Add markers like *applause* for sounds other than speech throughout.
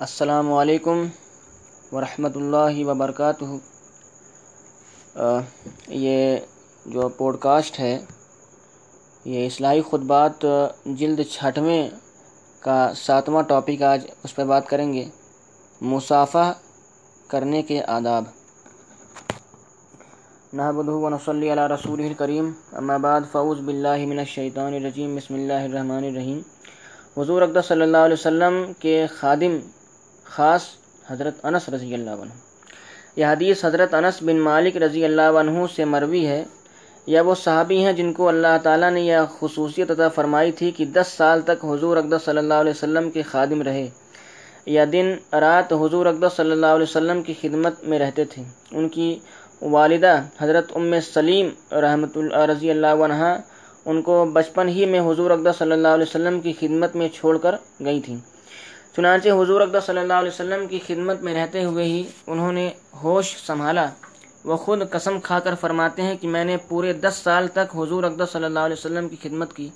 السلام علیکم ورحمۃ اللہ وبرکاتہ۔ یہ جو پوڈ کاسٹ ہے، یہ اصلاحی خطبات جلد چھٹویں کا ساتواں ٹاپک آج اس پہ بات کریں گے۔ مصافہ کرنے کے آداب۔ نحمدہ و نصلی علی رسول الکریم، اما بعد فعوذ باللہ من الشیطان الرجیم، بسم اللہ الرحمن الرحیم۔ حضور اقدس صلی اللہ علیہ وسلم کے خادم خاص حضرت انس رضی اللہ عنہ۔ یہ حدیث حضرت انس بن مالک رضی اللہ عنہ سے مروی ہے۔ یا وہ صحابی ہیں جن کو اللہ تعالیٰ نے یہ خصوصیت عطا فرمائی تھی کہ دس سال تک حضور اقدس صلی اللہ علیہ وسلم کے خادم رہے۔ یا دن رات حضور اقدس صلی اللہ علیہ وسلم کی خدمت میں رہتے تھے۔ ان کی والدہ حضرت ام سلیم رحمۃ اللہ رضی اللہ عنہ ان کو بچپن ہی میں حضور اقدس صلی اللہ علیہ وسلم کی خدمت میں چھوڑ کر گئی تھیں۔ چنانچہ حضور اقدس صلی اللہ علیہ وسلم کی خدمت میں رہتے ہوئے ہی انہوں نے ہوش سنبھالا وہ خود قسم کھا کر فرماتے ہیں کہ میں نے پورے دس سال تک حضور اقدس صلی اللہ علیہ وسلم کی خدمت کی،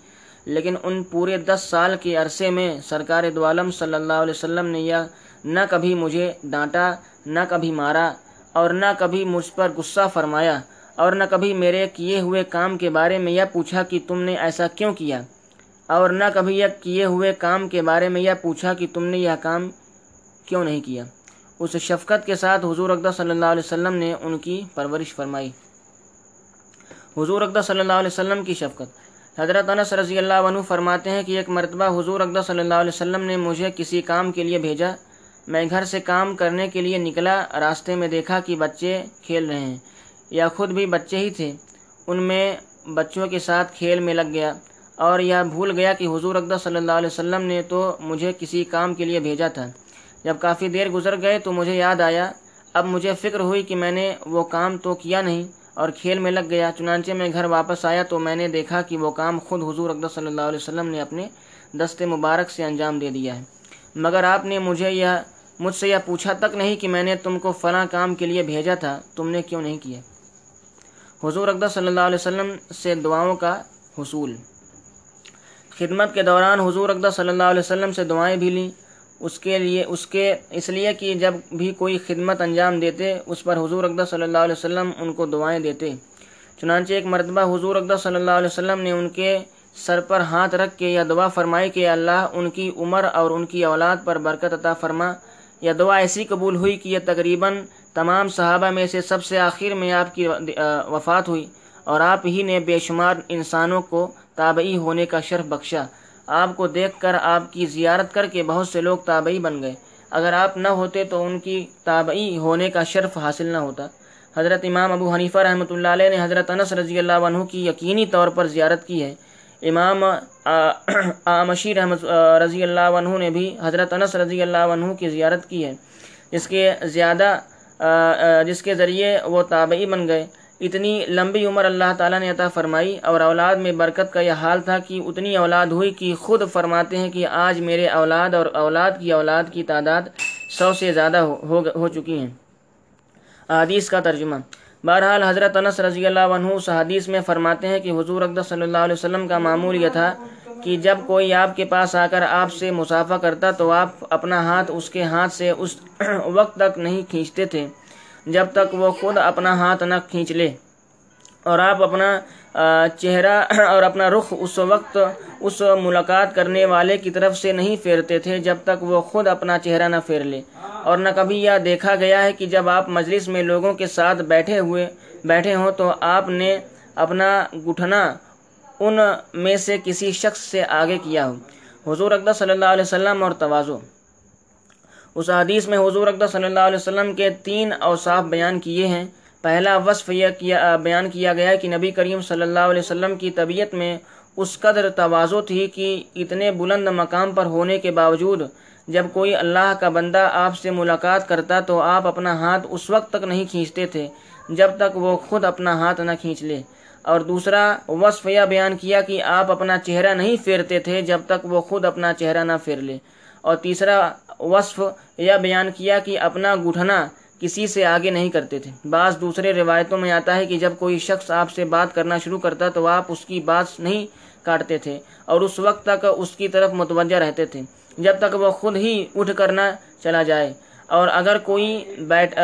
لیکن ان پورے دس سال کے عرصے میں سرکار دعالم صلی اللہ علیہ وسلم نے یہ نہ کبھی مجھے ڈانٹا، نہ کبھی مارا اور نہ کبھی مجھ پر غصہ فرمایا اور نہ کبھی میرے کیے ہوئے کام کے بارے میں یہ پوچھا کہ تم نے ایسا کیوں کیا؟ اور نہ کبھی یہ کیے ہوئے کام کے بارے میں یہ پوچھا کہ تم نے یہ کام کیوں نہیں کیا۔ اس شفقت کے ساتھ حضور اقدس صلی اللہ علیہ وسلم نے ان کی پرورش فرمائی۔ حضور اقدس صلی اللہ علیہ وسلم کی شفقت۔ حضرت انس رضی اللہ عنہ فرماتے ہیں کہ ایک مرتبہ حضور اقدس صلی اللہ علیہ وسلم نے مجھے کسی کام کے لیے بھیجا۔ میں گھر سے کام کرنے کے لیے نکلا، راستے میں دیکھا کہ بچے کھیل رہے ہیں یا خود بھی بچے ہی تھے۔ ان میں بچوں کے ساتھ کھیل میں لگ گیا۔ اور یہ بھول گیا کہ حضور اقدس صلی اللہ علیہ وسلم نے تو مجھے کسی کام کے لیے بھیجا تھا۔ جب کافی دیر گزر گئے تو مجھے یاد آیا، اب مجھے فکر ہوئی کہ میں نے وہ کام تو کیا نہیں اور کھیل میں لگ گیا۔ چنانچہ میں گھر واپس آیا تو میں نے دیکھا کہ وہ کام خود حضور اقدس صلی اللہ علیہ وسلم نے اپنے دست مبارک سے انجام دے دیا ہے۔ مگر آپ نے مجھے یہ، مجھ سے یہ پوچھا تک نہیں کہ میں نے تم کو فلاں کام کے لیے بھیجا تھا، تم نے کیوں نہیں کیا؟ حضور اقدس صلی اللہ علیہ وسلم سے دعاؤں کا حصول۔ خدمت کے دوران حضور اقدس صلی اللہ علیہ وسلم سے دعائیں بھی لیں۔ اس کے لیے، اس کے، اس لیے کہ جب بھی کوئی خدمت انجام دیتے، اس پر حضور اقدس صلی اللہ علیہ وسلم ان کو دعائیں دیتے۔ چنانچہ ایک مرتبہ حضور اقدس صلی اللہ علیہ وسلم نے ان کے سر پر ہاتھ رکھ کے یہ دعا فرمائی کہ اللہ، ان کی عمر اور ان کی اولاد پر برکت عطا فرما۔ یہ دعا ایسی قبول ہوئی کہ یہ تقریباً تمام صحابہ میں سے سب سے آخر میں آپ کی وفات ہوئی اور آپ ہی نے بے شمار انسانوں کو تابعی ہونے کا شرف بخشا۔ آپ کو دیکھ کر آپ کی زیارت کر کے بہت سے لوگ تابعی بن گئے۔ اگر آپ نہ ہوتے تو ان کی تابعی ہونے کا شرف حاصل نہ ہوتا۔ حضرت امام ابو حنیفہ رحمۃ اللہ علیہ نے حضرت انس رضی اللہ عنہ کی یقینی طور پر زیارت کی ہے۔ امام *clears throat* آمشی رحمت رضی اللہ عنہ نے بھی حضرت انس رضی اللہ عنہ کی زیارت کی ہے۔ جس کے زیادہ جس کے ذریعے وہ تابعی بن گئے۔ اتنی لمبی عمر اللہ تعالیٰ نے عطا فرمائی اور اولاد میں برکت کا یہ حال تھا کہ اتنی اولاد ہوئی کہ خود فرماتے ہیں کہ آج میرے اولاد اور اولاد کی اولاد کی تعداد سو سے زیادہ ہو ہو چکی ہیں۔ حدیث کا ترجمہ۔ بہرحال حضرت انس رضی اللہ عنہ اس حدیث میں فرماتے ہیں کہ حضور اقدس صلی اللہ علیہ وسلم کا معمول یہ تھا کہ جب کوئی آپ کے پاس آ کر آپ سے مسافہ کرتا تو آپ اپنا ہاتھ اس کے ہاتھ سے اس *clears throat* وقت تک نہیں کھینچتے تھے۔ جب تک وہ خود اپنا ہاتھ نہ کھینچ لے اور آپ اپنا چہرہ *coughs* اور اپنا رخ اس وقت، اس ملاقات کرنے والے کی طرف سے نہیں پھیرتے تھے جب تک وہ خود اپنا چہرہ نہ پھیر لے۔ اور نہ کبھی یہ دیکھا گیا ہے کہ جب آپ مجلس میں لوگوں کے ساتھ بیٹھے ہوئے، بیٹھے ہوں تو آپ نے اپنا گٹھنا ان میں سے کسی شخص سے آگے کیا ہو۔ حضور اقدس صلی اللہ علیہ وسلم اور توازو اس حدیث میں حضور اقدس صلی اللہ علیہ وسلم کے تین اوصاف بیان کیے ہیں۔ پہلا وصف یہ کیا بیان کیا گیا ہے کہ نبی کریم صلی اللہ علیہ وسلم کی طبیعت میں اس قدر توازو تھی کہ اتنے بلند مقام پر ہونے کے باوجود جب کوئی اللہ کا بندہ آپ سے ملاقات کرتا تو آپ اپنا ہاتھ اس وقت تک نہیں کھینچتے تھے جب تک وہ خود اپنا ہاتھ نہ کھینچ لے۔ اور دوسرا وصف یہ بیان کیا کہ آپ اپنا چہرہ نہیں پھیرتے تھے جب تک وہ خود اپنا چہرہ نہ پھیر لے۔ اور تیسرا وصف یہ بیان کیا کہ اپنا گھٹنا کسی سے آگے نہیں کرتے تھے۔ بعض دوسرے روایتوں میں آتا ہے کہ جب کوئی شخص آپ سے بات کرنا شروع کرتا تو آپ اس کی بات نہیں کاٹتے تھے اور اس وقت تک اس کی طرف متوجہ رہتے تھے، جب تک وہ خود ہی اٹھ کر نہ چلا جائے۔ اور اگر کوئی بیٹھ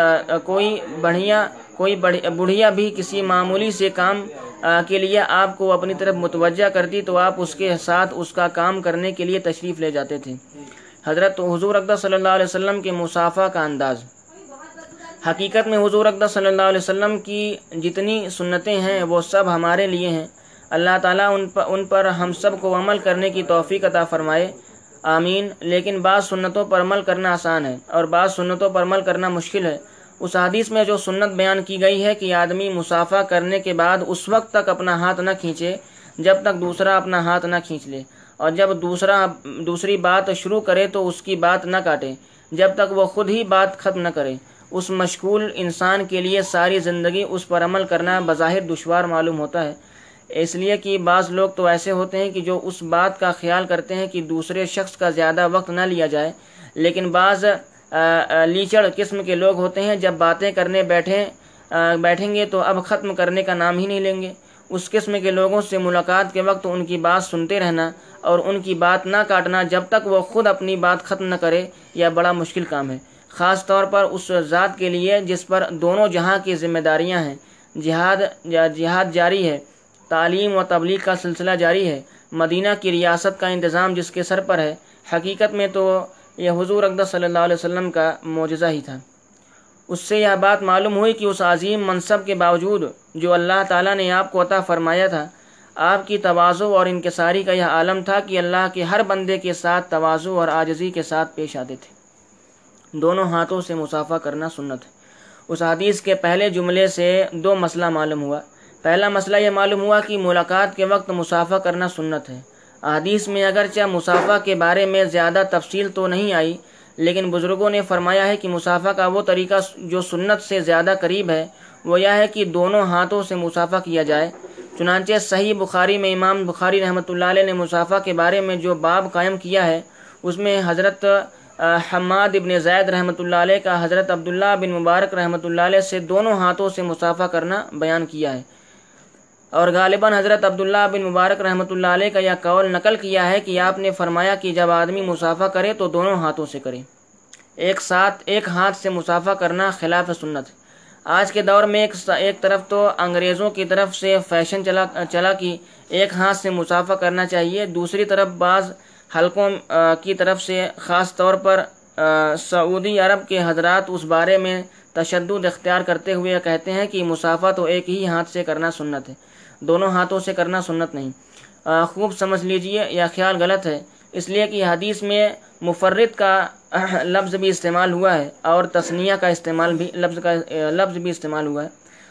کوئی بڑھیا کوئی بڑھیا بھی کسی معمولی سے کام کے لیے آپ کو اپنی طرف متوجہ کرتی تو آپ اس کے ساتھ اس کا کام کرنے کے لیے تشریف لے جاتے تھے۔ حضرت حضور اقدس صلی اللہ علیہ وسلم کے مسافہ کا انداز۔ حقیقت میں حضور اقدس صلی اللہ علیہ وسلم کی جتنی سنتیں ہیں، وہ سب ہمارے لیے ہیں۔ اللہ تعالیٰ ان پر ان پر ہم سب کو عمل کرنے کی توفیق عطا فرمائے۔ آمین۔ لیکن بعض سنتوں پر عمل کرنا آسان ہے اور بعض سنتوں پر عمل کرنا مشکل ہے۔ اس حدیث میں جو سنت بیان کی گئی ہے کہ آدمی مسافہ کرنے کے بعد اس وقت تک اپنا ہاتھ نہ کھینچے، جب تک دوسرا اپنا ہاتھ نہ کھینچ لے۔ اور جب دوسرا دوسری بات شروع کرے تو اس کی بات نہ کاٹے۔ جب تک وہ خود ہی بات ختم نہ کرے۔ اس مشغول انسان کے لیے ساری زندگی اس پر عمل کرنا بظاہر دشوار معلوم ہوتا ہے۔ اس لیے کہ بعض لوگ تو ایسے ہوتے ہیں کہ جو اس بات کا خیال کرتے ہیں کہ دوسرے شخص کا زیادہ وقت نہ لیا جائے۔ لیکن بعض لیچڑ قسم کے لوگ ہوتے ہیں، جب باتیں کرنے بیٹھیں بیٹھیں گے تو اب ختم کرنے کا نام ہی نہیں لیں گے۔ اس قسم کے لوگوں سے ملاقات کے وقت ان کی بات سنتے رہنا اور ان کی بات نہ کاٹنا جب تک وہ خود اپنی بات ختم نہ کرے، یہ بڑا مشکل کام ہے۔ خاص طور پر اس ذات کے لیے جس پر دونوں جہاں کی ذمہ داریاں ہیں۔ جہاد جہاد جاری ہے۔ تعلیم و تبلیغ کا سلسلہ جاری ہے۔ مدینہ کی ریاست کا انتظام جس کے سر پر ہے، حقیقت میں تو یہ حضور اقدس صلی اللہ علیہ وسلم کا معجزہ ہی تھا۔ اس سے یہ بات معلوم ہوئی کہ اس عظیم منصب کے باوجود جو اللہ تعالیٰ نے آپ کو عطا فرمایا تھا، آپ کی توازو اور انکساری کا یہ عالم تھا کہ اللہ کے ہر بندے کے ساتھ توازو اور عاجزی کے ساتھ پیش آتے تھے۔ دونوں ہاتھوں سے مسافہ کرنا سنت۔ ہے اس حدیث کے پہلے جملے سے دو مسئلہ معلوم ہوا۔ پہلا مسئلہ یہ معلوم ہوا کہ ملاقات کے وقت مسافہ کرنا سنت ہے۔ حدیث میں اگرچہ مسافہ کے بارے میں زیادہ تفصیل تو نہیں آئی لیکن بزرگوں نے فرمایا ہے کہ مسافہ کا وہ طریقہ جو سنت سے زیادہ قریب ہے، وہ یہ ہے کہ دونوں ہاتھوں سے مسافہ کیا جائے۔ چنانچہ صحیح بخاری میں امام بخاری رحمۃ اللہ علیہ نے مسافہ کے بارے میں جو باب قائم کیا ہے، اس میں حضرت حماد ابن زید رحمۃ اللہ علیہ کا حضرت عبداللہ بن مبارک رحمۃ اللہ علیہ سے دونوں ہاتھوں سے مسافہ کرنا بیان کیا ہے۔ اور غالباً حضرت عبداللہ بن مبارک رحمۃ اللہ علیہ کا یہ قول نقل کیا ہے کہ آپ نے فرمایا کہ جب آدمی مسافہ کرے تو دونوں ہاتھوں سے کرے۔ ایک ساتھ ایک ہاتھ سے مسافہ کرنا خلاف سنت۔ آج کے دور میں ایک ایک طرف تو انگریزوں کی طرف سے فیشن چلا چلا کہ ایک ہاتھ سے مسافہ کرنا چاہیے، دوسری طرف بعض حلقوں کی طرف سے خاص طور پر سعودی عرب کے حضرات اس بارے میں تشدد اختیار کرتے ہوئے کہتے ہیں کہ مسافہ تو ایک ہی ہاتھ سے کرنا سنت ہے۔ دونوں ہاتھوں سے کرنا سنت نہیں۔ خوب سمجھ لیجیے یا خیال غلط ہے۔ اس لیے کہ حدیث میں مفرد کا *clears throat* لفظ بھی استعمال ہوا ہے اور تسنیہ کا استعمال بھی، لفظ کا، لفظ بھی استعمال ہوا ہے۔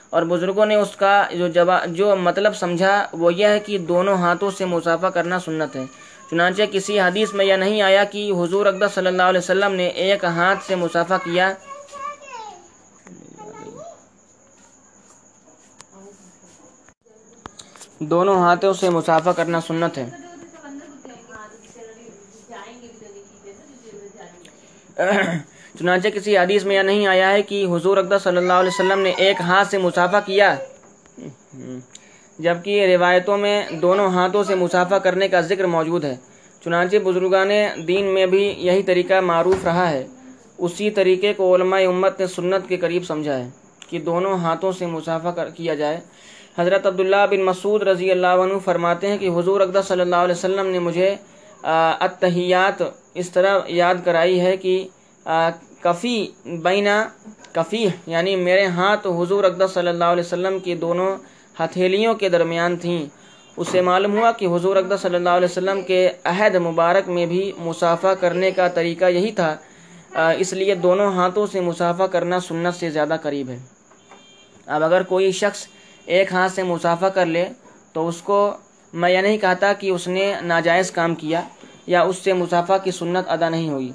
اور بزرگوں نے اس کا جو جواب، جو مطلب سمجھا، وہ یہ ہے کہ دونوں ہاتھوں سے مسافہ کرنا سنت ہے۔ چنانچہ کسی حدیث میں یہ نہیں آیا کہ حضور اقدس صلی اللہ علیہ وسلم نے ایک ہاتھ سے مسافہ کیا دونوں ہاتھوں سے مسافہ کرنا سنت ہے۔ چنانچہ کسی حدیث میں یہ نہیں آیا ہے کہ حضور اقدس صلی اللہ علیہ وسلم نے ایک ہاتھ سے مسافہ کیا۔ جبکہ روایتوں میں دونوں ہاتھوں سے مسافہ کرنے کا ذکر موجود ہے۔ چنانچہ بزرگان دین میں بھی یہی طریقہ معروف رہا ہے۔ اسی طریقے کو علماء امت نے سنت کے قریب سمجھا ہے کہ دونوں ہاتھوں سے مسافہ کیا جائے۔ حضرت عبداللہ بن مسعود رضی اللہ عنہ فرماتے ہیں کہ حضور اقدس صلی اللہ علیہ وسلم نے مجھے اتحیات اس طرح یاد کرائی ہے کہ کفی بینا کفی یعنی میرے ہاتھ حضور اقدس صلی اللہ علیہ وسلم کی دونوں ہتھیلیوں کے درمیان تھیں۔ اس سے معلوم ہوا کہ حضور اقدس صلی اللہ علیہ وسلم کے عہد مبارک میں بھی مسافہ کرنے کا طریقہ یہی تھا۔ اس لیے دونوں ہاتھوں سے مسافہ کرنا سنت سے زیادہ قریب ہے۔ اب اگر کوئی شخص ایک ہاتھ سے مسافہ کر لے تو اس کو میں یہ نہیں کہتا کہ اس نے ناجائز کام کیا یا اس سے مسافہ کی سنت ادا نہیں ہوئی۔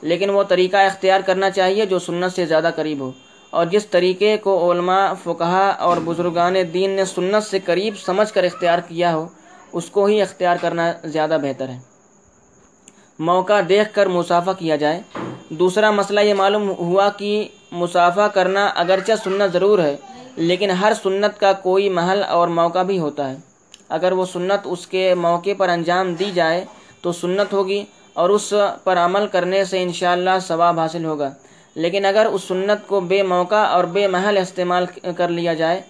لیکن وہ طریقہ اختیار کرنا چاہیے جو سنت سے زیادہ قریب ہو۔ اور جس طریقے کو علماء فقہ اور بزرگان دین نے سنت سے قریب سمجھ کر اختیار کیا ہو، اس کو ہی اختیار کرنا زیادہ بہتر ہے۔ موقع دیکھ کر مسافہ کیا جائے۔ دوسرا مسئلہ یہ معلوم ہوا کہ مسافہ کرنا اگرچہ سنت ضرور ہے لیکن ہر سنت کا کوئی محل اور موقع بھی ہوتا ہے۔ اگر وہ سنت اس کے موقع پر انجام دی جائے تو سنت ہوگی اور اس پر عمل کرنے سے انشاءاللہ ثواب حاصل ہوگا۔ لیکن اگر اس سنت کو بے موقع اور بے محل استعمال کر لیا جائے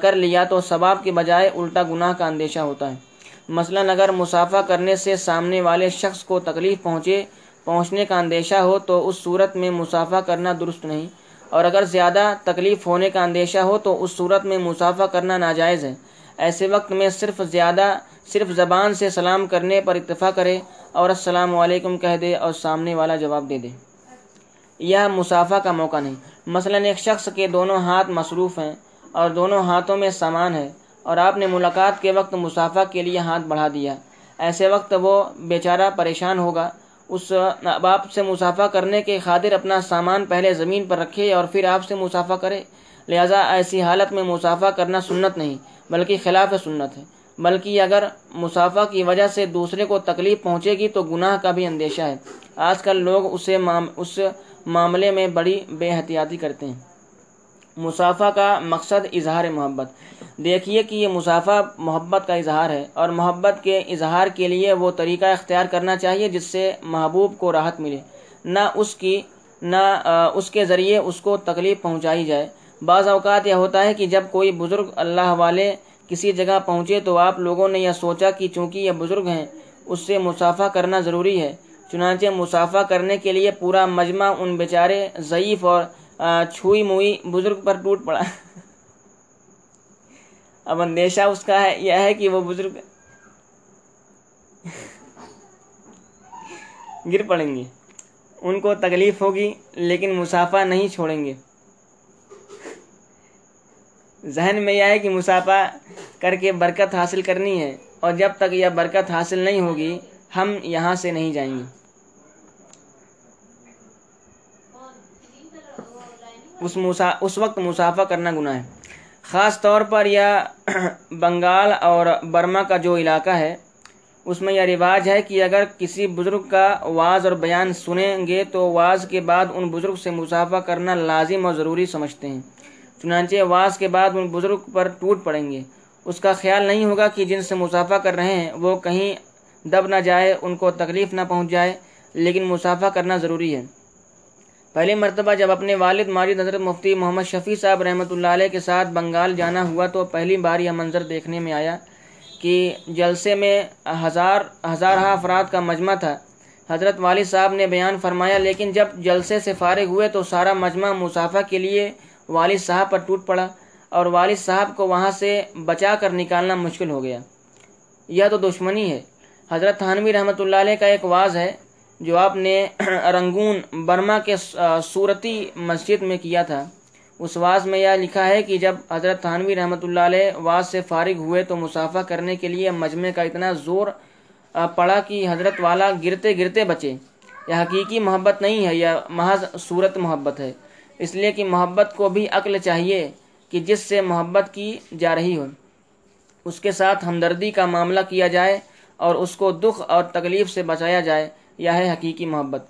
کر لیا تو ثواب کے بجائے الٹا گناہ کا اندیشہ ہوتا ہے۔ مثلا اگر مسافہ کرنے سے سامنے والے شخص کو تکلیف پہنچے، پہنچنے کا اندیشہ ہو تو اس صورت میں مسافہ کرنا درست نہیں۔ اور اگر زیادہ تکلیف ہونے کا اندیشہ ہو تو اس صورت میں مسافہ کرنا ناجائز ہے۔ ایسے وقت میں صرف زیادہ صرف زبان سے سلام کرنے پر اتفاق کرے اور السلام علیکم کہہ دے اور سامنے والا جواب دے دے۔ یہ مسافہ کا موقع نہیں۔ مثلا ایک شخص کے دونوں ہاتھ مصروف ہیں اور دونوں ہاتھوں میں سامان ہے اور آپ نے ملاقات کے وقت مسافہ کے لیے ہاتھ بڑھا دیا۔ ایسے وقت وہ بیچارہ پریشان ہوگا اس آپ سے مسافہ کرنے کے خاطر اپنا سامان پہلے زمین پر رکھے اور پھر آپ سے مسافہ کرے۔ لہذا ایسی حالت میں مسافہ کرنا سنت نہیں، بلکہ خلاف سنت ہے۔ بلکہ اگر مسافہ کی وجہ سے دوسرے کو تکلیف پہنچے گی تو گناہ کا بھی اندیشہ ہے۔ آج کل لوگ اسے اس معاملے میں بڑی بے احتیاطی کرتے ہیں۔ مسافہ کا مقصد اظہار محبت۔ دیکھیے کہ یہ مسافہ محبت کا اظہار ہے اور محبت کے اظہار کے لیے وہ طریقہ اختیار کرنا چاہیے جس سے محبوب کو راحت ملے۔ نہ اس کی، نہ اس کے ذریعے اس کو تکلیف پہنچائی جائے۔ بعض اوقات یہ ہوتا ہے کہ جب کوئی بزرگ اللہ والے کسی جگہ پہنچے تو آپ لوگوں نے یہ سوچا کہ چونکہ یہ بزرگ ہیں، اس سے مسافہ کرنا ضروری ہے۔ چنانچہ مسافہ کرنے کے لیے پورا مجمع ان بیچارے ضعیف اور چھوئی موئی بزرگ پر ٹوٹ پڑا۔ *laughs* اب اندیشہ اس کا ہے یہ ہے کہ وہ بزرگ گر پڑیں گے۔ ان کو تکلیف ہوگی، لیکن مسافہ نہیں چھوڑیں گے۔ ذہن میں یہ ہے کہ مسافہ کر کے برکت حاصل کرنی ہے، اور جب تک یہ برکت حاصل نہیں ہوگی، ہم یہاں سے نہیں جائیں گے۔ اس مسا اس وقت مسافہ کرنا گناہ ہے۔ خاص طور پر یہ بنگال اور برما کا جو علاقہ ہے، اس میں یہ رواج ہے کہ اگر کسی بزرگ کا واز اور بیان سنیں گے تو واز کے بعد ان بزرگ سے مسافہ کرنا لازم اور ضروری سمجھتے ہیں۔ چنانچہ واز کے بعد ان بزرگ پر ٹوٹ پڑیں گے۔ اس کا خیال نہیں ہوگا کہ جن سے مسافہ کر رہے ہیں، وہ کہیں دب نہ جائے، ان کو تکلیف نہ پہنچ جائے، لیکن مسافہ کرنا ضروری ہے۔ پہلی مرتبہ جب اپنے والد ماجد حضرت مفتی محمد شفیع صاحب رحمۃ اللہ علیہ کے ساتھ بنگال جانا ہوا تو پہلی بار یہ منظر دیکھنے میں آیا کہ جلسے میں ہزار ہزارہ افراد کا مجمع تھا۔ حضرت والد صاحب نے بیان فرمایا، لیکن جب جلسے سے فارغ ہوئے تو سارا مجمع مسافہ کے لیے والد صاحب پر ٹوٹ پڑا اور والد صاحب کو وہاں سے بچا کر نکالنا مشکل ہو گیا۔ یہ تو دشمنی ہے۔ حضرت تھانوی رحمۃ اللہ علیہ کا ایک واز ہے۔ جو آپ نے *clears throat* رنگون برما کے صورتی مسجد میں کیا تھا، اس واز میں یہ لکھا ہے کہ جب حضرت تھانوی رحمۃ اللہ علیہ واز سے فارغ ہوئے تو مسافہ کرنے کے لیے مجمع کا اتنا زور پڑا کہ حضرت والا گرتے گرتے بچے۔ یہ حقیقی محبت نہیں ہے، یہ محض صورت محبت ہے۔ اس لیے کہ محبت کو بھی عقل چاہیے کہ جس سے محبت کی جا رہی ہو۔ اس کے ساتھ ہمدردی کا معاملہ کیا جائے اور اس کو دکھ اور تکلیف سے بچایا جائے۔ یہ ہے حقیقی محبت۔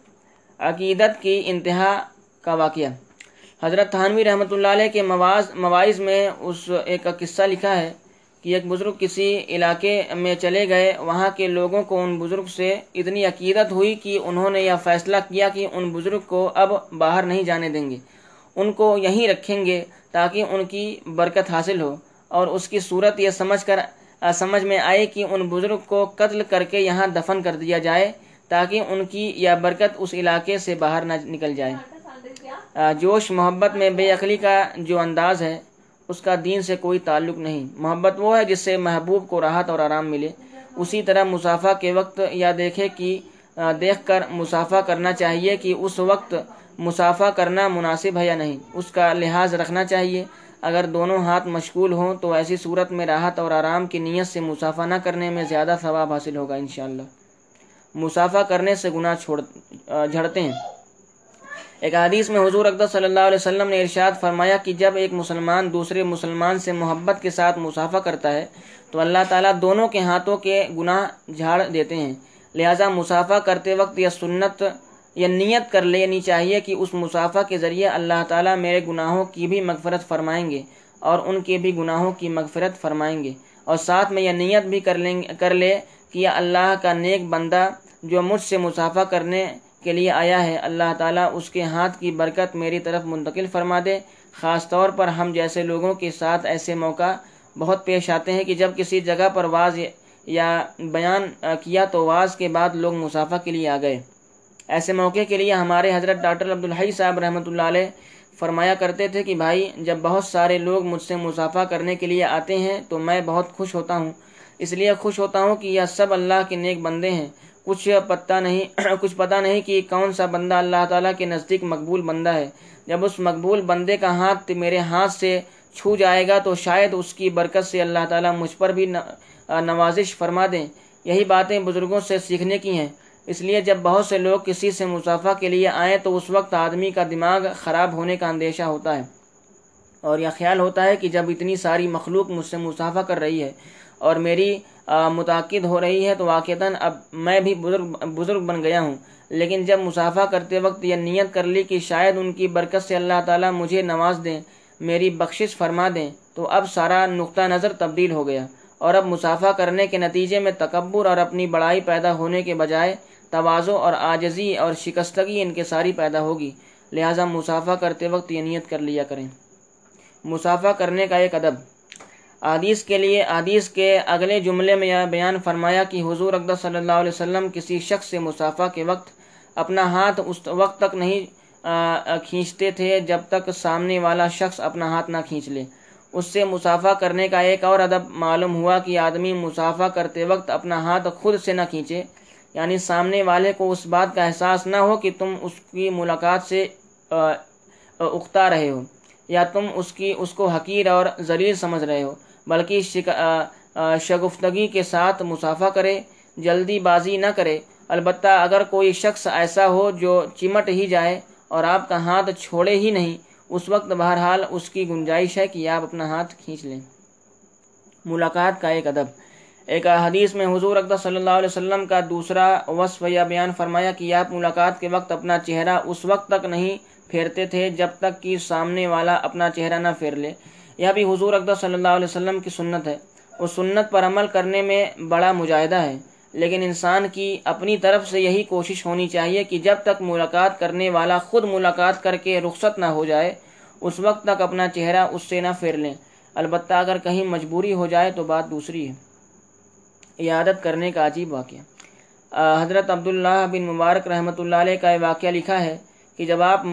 عقیدت کی انتہا کا واقعہ۔ حضرت تھانوی رحمۃ اللہ علیہ کے مواز، مواعظ میں اس ایک قصہ لکھا ہے کہ ایک بزرگ کسی علاقے میں چلے گئے، وہاں کے لوگوں کو ان بزرگ سے اتنی عقیدت ہوئی کہ انہوں نے یہ فیصلہ کیا کہ ان بزرگ کو اب باہر نہیں جانے دیں گے۔ ان کو یہیں رکھیں گے تاکہ ان کی برکت حاصل ہو۔ اور اس کی صورت یہ سمجھ کر سمجھ میں آئے کہ ان بزرگ کو قتل کر کے یہاں دفن کر دیا جائے۔ تاکہ ان کی یا برکت اس علاقے سے باہر نہ نکل جائے۔ جوش محبت میں بے عقلی کا جو انداز ہے، اس کا دین سے کوئی تعلق نہیں۔ محبت وہ ہے جس سے محبوب کو راحت اور آرام ملے۔ اسی طرح مسافہ کے وقت یا دیکھے کہ دیکھ کر مسافہ کرنا چاہیے کہ اس وقت مسافہ کرنا مناسب ہے یا نہیں۔ اس کا لحاظ رکھنا چاہیے۔ اگر دونوں ہاتھ مشغول ہوں تو ایسی صورت میں راحت اور آرام کی نیت سے مسافہ نہ کرنے میں زیادہ ثواب حاصل ہوگا انشاءاللہ۔ مسافہ کرنے سے گناہ چھوڑ جھڑتے ہیں۔ ایک حدیث میں حضور اقدس صلی اللہ علیہ وسلم نے ارشاد فرمایا کہ جب ایک مسلمان دوسرے مسلمان سے محبت کے ساتھ مسافہ کرتا ہے، تو اللہ تعالیٰ دونوں کے ہاتھوں کے گناہ جھاڑ دیتے ہیں۔ لہٰذا مسافہ کرتے وقت یہ سنت یا نیت کر لینی چاہیے کہ اس مسافہ کے ذریعے اللہ تعالیٰ میرے گناہوں کی بھی مغفرت فرمائیں گے اور ان کے بھی گناہوں کی مغفرت فرمائیں گے۔ اور ساتھ میں یہ نیت بھی کر لیں کر لے کہ اللہ کا نیک بندہ جو مجھ سے مسافہ کرنے کے لیے آیا ہے، اللہ تعالیٰ اس کے ہاتھ کی برکت میری طرف منتقل فرما دے۔ خاص طور پر ہم جیسے لوگوں کے ساتھ ایسے موقع بہت پیش آتے ہیں کہ جب کسی جگہ پر واض یا بیان کیا تو واز کے بعد لوگ مسافہ کے لیے آ گئے۔ ایسے موقع کے لیے ہمارے حضرت ڈاکٹر عبدالحی صاحب رحمۃ اللہ علیہ فرمایا کرتے تھے کہ بھائی، جب بہت سارے لوگ مجھ سے مسافہ کرنے کے لیے آتے ہیں تو میں بہت خوش ہوتا ہوں۔ اس لیے خوش ہوتا ہوں کہ یہ سب اللہ کے نیک بندے ہیں۔ کچھ پتہ نہیں، *clears throat* کچھ پتہ نہیں کہ کون سا بندہ اللہ تعالیٰ کے نزدیک مقبول بندہ ہے۔ جب اس مقبول بندے کا ہاتھ میرے ہاتھ سے چھو جائے گا تو شاید اس کی برکت سے اللہ تعالیٰ مجھ پر بھی نوازش فرما دیں۔ یہی باتیں بزرگوں سے سیکھنے کی ہیں۔ اس لیے جب بہت سے لوگ کسی سے مسافہ کے لیے آئیں تو اس وقت آدمی کا دماغ خراب ہونے کا اندیشہ ہوتا ہے۔ اور یہ خیال ہوتا ہے کہ جب اتنی ساری مخلوق مجھ سے مسافہ کر رہی ہے اور میری متعقد ہو رہی ہے تو واقعتاً اب میں بھی بزرگ بزرگ بن گیا ہوں۔ لیکن جب مسافہ کرتے وقت یہ نیت کر لی کہ شاید ان کی برکت سے اللہ تعالیٰ مجھے نواز دیں، میری بخشش فرما دیں، تو اب سارا نقطہ نظر تبدیل ہو گیا۔ اور اب مسافہ کرنے کے نتیجے میں تکبر اور اپنی بڑائی پیدا ہونے کے بجائے توازو اور آجزی اور شکستگی ان کے ساری پیدا ہوگی۔ لہٰذا مسافہ کرتے وقت یہ نیت کر لیا کریں۔ مسافہ کرنے کا ایک ادب۔ عادیث کے لیے عادیث کے اگلے جملے میں یہ بیان فرمایا کہ حضور اقدس صلی اللہ علیہ وسلم کسی شخص سے مسافہ کے وقت اپنا ہاتھ اس وقت تک نہیں کھینچتے تھے جب تک سامنے والا شخص اپنا ہاتھ نہ کھینچ لے۔ اس سے مسافہ کرنے کا ایک اور ادب معلوم ہوا کہ آدمی مسافہ کرتے وقت اپنا ہاتھ خود سے نہ کھینچے۔ یعنی سامنے والے کو اس بات کا احساس نہ ہو کہ تم اس کی ملاقات سے اکتا رہے ہو، یا تم اس کی، اس کو حقیر اور ذلیل سمجھ رہے ہو۔ بلکہ شگفتگی کے ساتھ مسافہ کرے، جلدی بازی نہ کرے۔ البتہ اگر کوئی شخص ایسا ہو جو چمٹ ہی جائے اور آپ کا ہاتھ چھوڑے ہی نہیں، اس وقت بہرحال اس کی گنجائش ہے کہ آپ اپنا ہاتھ کھینچ لیں۔ ملاقات کا ایک ادب۔ ایک حدیث میں حضور اقدس صلی اللہ علیہ وسلم کا دوسرا وصف یا بیان فرمایا کہ آپ ملاقات کے وقت اپنا چہرہ اس وقت تک نہیں پھیرتے تھے جب تک کہ سامنے والا اپنا چہرہ نہ پھیر لے۔ یہ بھی حضور اقدس صلی اللہ علیہ وسلم کی سنت ہے۔ اس سنت پر عمل کرنے میں بڑا مجاہدہ ہے۔ لیکن انسان کی اپنی طرف سے یہی کوشش ہونی چاہیے کہ جب تک ملاقات کرنے والا خود ملاقات کر کے رخصت نہ ہو جائے، اس وقت تک اپنا چہرہ اس سے نہ پھیر لیں۔ البتہ اگر کہیں مجبوری ہو جائے تو بات دوسری ہے۔ عیادت کرنے کا عجیب واقعہ۔ حضرت عبداللہ بن مبارک رحمۃ اللہ علیہ کا یہ واقعہ لکھا ہے کہ جب آپ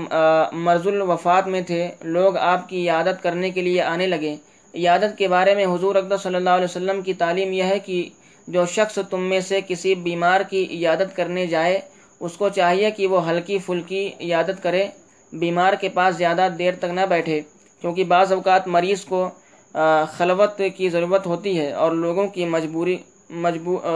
مرض الوفات میں تھے، لوگ آپ کی عیادت کرنے کے لیے آنے لگے۔ عیادت کے بارے میں حضور اقدس صلی اللہ علیہ وسلم کی تعلیم یہ ہے کہ جو شخص تم میں سے کسی بیمار کی عیادت کرنے جائے، اس کو چاہیے کہ وہ ہلکی پھلکی عیادت کرے، بیمار کے پاس زیادہ دیر تک نہ بیٹھے۔ کیونکہ بعض اوقات مریض کو خلوت کی ضرورت ہوتی ہے اور لوگوں کی مجبوری مجبور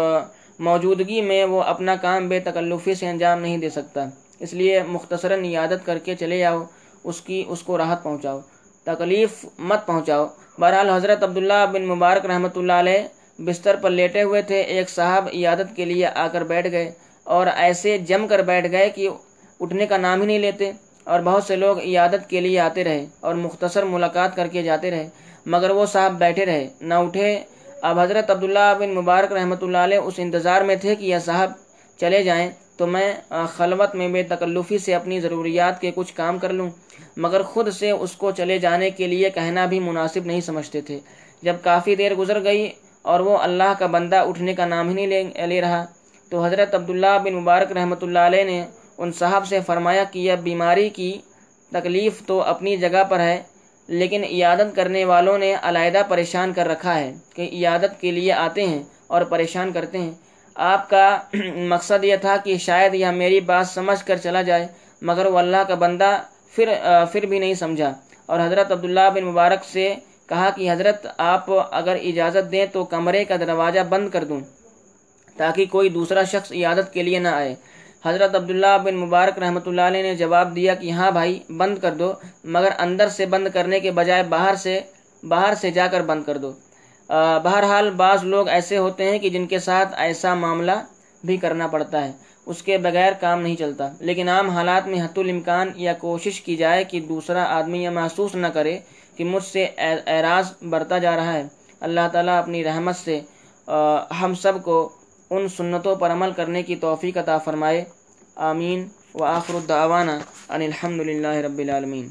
موجودگی میں وہ اپنا کام بے تکلفی سے انجام نہیں دے سکتا۔ اس لیے مختصراً عیادت کر کے چلے جاؤ، اس کی، اس کو راحت پہنچاؤ۔ تکلیف مت پہنچاؤ۔ بہرحال حضرت عبداللہ بن مبارک رحمۃ اللہ علیہ بستر پر لیٹے ہوئے تھے۔ ایک صاحب عیادت کے لیے آ کر بیٹھ گئے اور ایسے جم کر بیٹھ گئے کہ اٹھنے کا نام ہی نہیں لیتے اور بہت سے لوگ عیادت کے لیے آتے رہے اور مختصر ملاقات کر کے جاتے رہے۔ مگر وہ صاحب بیٹھے رہے، نہ اٹھے۔ اب حضرت عبداللہ بن مبارک رحمۃ اللہ علیہ اس انتظار میں تھے کہ یہ صاحب چلے جائیں۔ تو میں خلوت میں بے تکلفی سے اپنی ضروریات کے کچھ کام کر لوں۔ مگر خود سے اس کو چلے جانے کے لیے کہنا بھی مناسب نہیں سمجھتے تھے۔ جب کافی دیر گزر گئی اور وہ اللہ کا بندہ اٹھنے کا نام ہی نہیں لے رہا، تو حضرت عبداللہ بن مبارک رحمۃ اللہ علیہ نے ان صاحب سے فرمایا کہ یہ بیماری کی تکلیف تو اپنی جگہ پر ہے، لیکن عیادت کرنے والوں نے علیحدہ پریشان کر رکھا ہے کہ عیادت کے لیے آتے ہیں اور پریشان کرتے ہیں۔ آپ کا مقصد یہ تھا کہ شاید یہ میری بات سمجھ کر چلا جائے، مگر وہ اللہ کا بندہ پھر پھر بھی نہیں سمجھا۔ اور حضرت عبداللہ بن مبارک سے کہا کہ حضرت، آپ اگر اجازت دیں تو کمرے کا دروازہ بند کر دوں، تاکہ کوئی دوسرا شخص عیادت کے لیے نہ آئے۔ حضرت عبداللہ بن مبارک رحمۃ اللہ علیہ نے جواب دیا کہ ہاں بھائی، بند کر دو، مگر اندر سے بند کرنے کے بجائے باہر سے باہر سے جا کر بند کر دو۔ بہرحال بعض لوگ ایسے ہوتے ہیں کہ جن کے ساتھ ایسا معاملہ بھی کرنا پڑتا ہے۔ اس کے بغیر کام نہیں چلتا۔ لیکن عام حالات میں حت الامکان یا کوشش کی جائے کہ دوسرا آدمی یہ محسوس نہ کرے کہ مجھ سے اعراض بڑھتا جا رہا ہے۔ اللہ تعالیٰ اپنی رحمت سے ہم سب کو ان سنتوں پر عمل کرنے کی توفیق عطا فرمائے۔ آمین۔ و آخر الدعوانا ان الحمد للہ رب العالمین۔